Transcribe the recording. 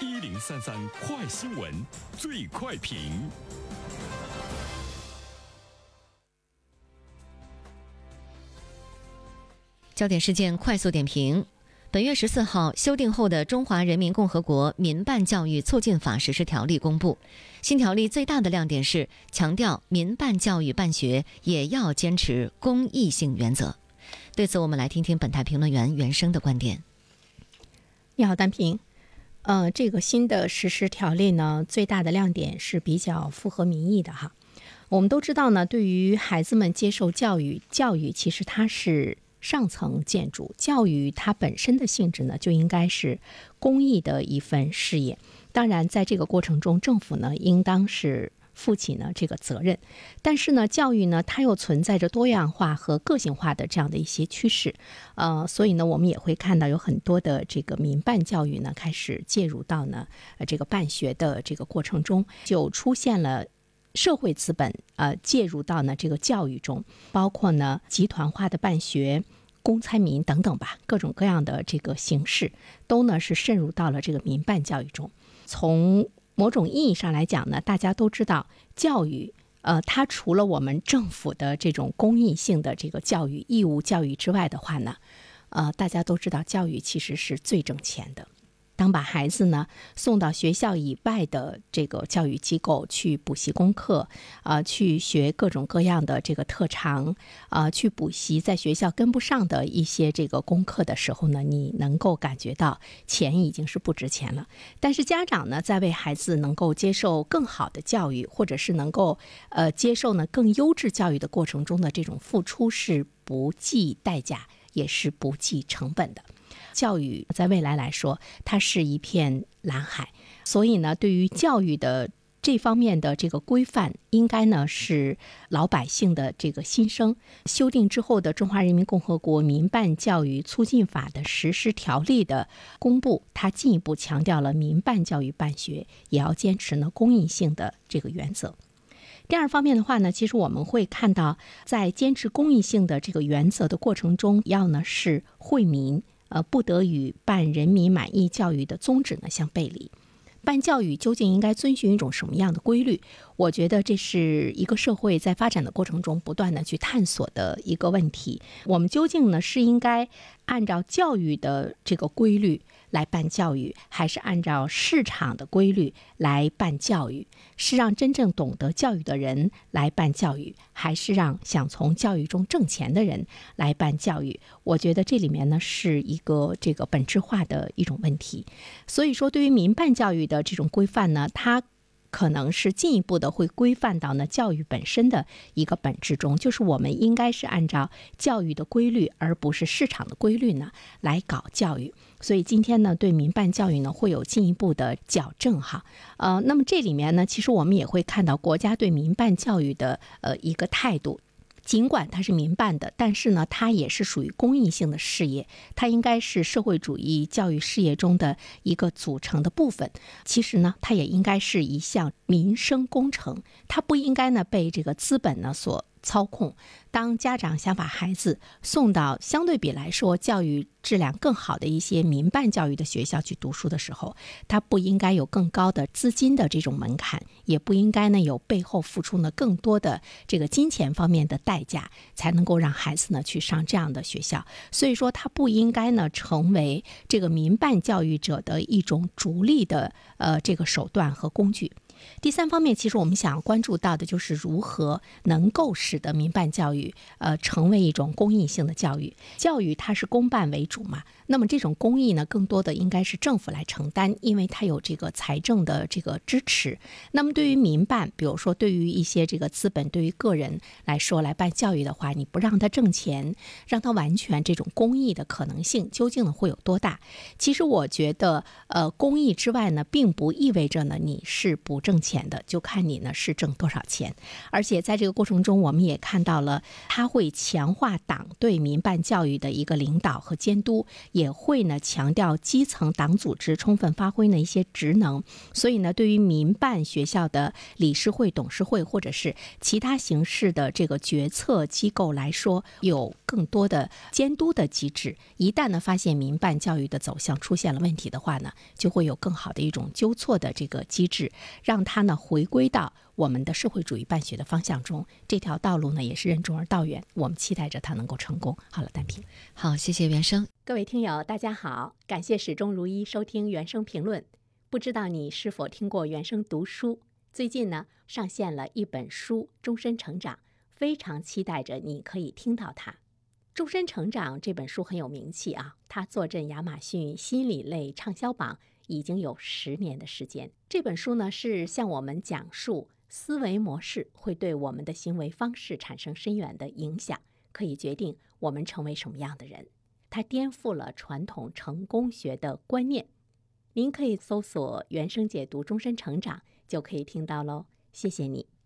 一零三三快新闻，最快评。焦点事件快速点评：本月十四号，修订后的《中华人民共和国民办教育促进法实施条例》公布。新条例最大的亮点是强调民办教育办学也要坚持公益性原则。对此，我们来听听本台评论员袁生的观点。你好，单平。呃，这个新的实施条例呢，最大的亮点是比较符合民意的哈。我们都知道呢，对于孩子们接受教育，教育其实它是上层建筑，教育它本身的性质呢，就应该是公益的一份事业。当然，在这个过程中，政府呢，应当是。负起呢这个责任，但是呢，教育呢，它又存在着多样化和个性化的这样的一些趋势，呃，所以呢，我们也会看到有很多的这个民办教育呢，开始介入到呢，呃，这个办学的这个过程中，就出现了社会资本呃介入到呢这个教育中，包括呢集团化的办学、公参民等等吧，各种各样的这个形式，都呢是渗入到了这个民办教育中，从。某种意义上来讲呢，大家都知道，教育，呃，它除了我们政府的这种公益性的这个教育义务教育之外的话呢，呃，大家都知道，教育其实是最挣钱的。当把孩子呢送到学校以外的这个教育机构去补习功课，啊，去学各种各样的这个特长，啊，去补习在学校跟不上的一些这个功课的时候呢，你能够感觉到钱已经是不值钱了。但是家长呢，在为孩子能够接受更好的教育，或者是能够呃接受呢更优质教育的过程中的这种付出是不计代价，也是不计成本的。教育在未来来说，它是一片蓝海，所以呢，对于教育的这方面的这个规范，应该呢是老百姓的这个心声。修订之后的《中华人民共和国民办教育促进法》的实施条例的公布，它进一步强调了民办教育办学也要坚持呢公益性的这个原则。第二方面的话呢，其实我们会看到，在坚持公益性的这个原则的过程中，要呢是惠民。呃，不得与办人民满意教育的宗旨呢相背离。办教育究竟应该遵循一种什么样的规律？我觉得这是一个社会在发展的过程中不断的去探索的一个问题。我们究竟呢是应该按照教育的这个规律？来办教育，还是按照市场的规律来办教育？是让真正懂得教育的人来办教育，还是让想从教育中挣钱的人来办教育？我觉得这里面呢是一个这个本质化的一种问题。所以说，对于民办教育的这种规范呢，它。可能是进一步的会规范到呢教育本身的一个本质中，就是我们应该是按照教育的规律，而不是市场的规律呢来搞教育。所以今天呢，对民办教育呢会有进一步的矫正哈。呃，那么这里面呢，其实我们也会看到国家对民办教育的呃一个态度。尽管它是民办的，但是呢，它也是属于公益性的事业，它应该是社会主义教育事业中的一个组成的部分。其实呢，它也应该是一项民生工程，它不应该呢被这个资本呢所。操控。当家长想把孩子送到相对比来说教育质量更好的一些民办教育的学校去读书的时候，他不应该有更高的资金的这种门槛，也不应该呢有背后付出呢更多的这个金钱方面的代价，才能够让孩子呢去上这样的学校。所以说，他不应该呢成为这个民办教育者的一种逐利的呃这个手段和工具。第三方面，其实我们想关注到的就是如何能够使得民办教育，呃，成为一种公益性的教育。教育它是公办为主嘛，那么这种公益呢，更多的应该是政府来承担，因为它有这个财政的这个支持。那么对于民办，比如说对于一些这个资本，对于个人来说来办教育的话，你不让他挣钱，让他完全这种公益的可能性究竟呢会有多大？其实我觉得，呃，公益之外呢，并不意味着呢你是不。挣钱的就看你呢是挣多少钱，而且在这个过程中，我们也看到了他会强化党对民办教育的一个领导和监督，也会呢强调基层党组织充分发挥呢一些职能。所以呢，对于民办学校的理事会、董事会或者是其他形式的这个决策机构来说，有更多的监督的机制。一旦呢发现民办教育的走向出现了问题的话呢，就会有更好的一种纠错的这个机制，让它呢回归到我们的社会主义办学的方向中。这条道路呢也是任重而道远，我们期待着它能够成功。好了，单平，好，谢谢原生。各位听友，大家好，感谢始终如一收听原声评论。不知道你是否听过原声读书？最近呢上线了一本书《终身成长》，非常期待着你可以听到它。《终身成长》这本书很有名气啊，它坐镇亚马逊心理类畅销榜已经有十年的时间。这本书呢是向我们讲述思维模式会对我们的行为方式产生深远的影响，可以决定我们成为什么样的人。它颠覆了传统成功学的观念。您可以搜索“原声解读终身成长”，就可以听到喽。谢谢你。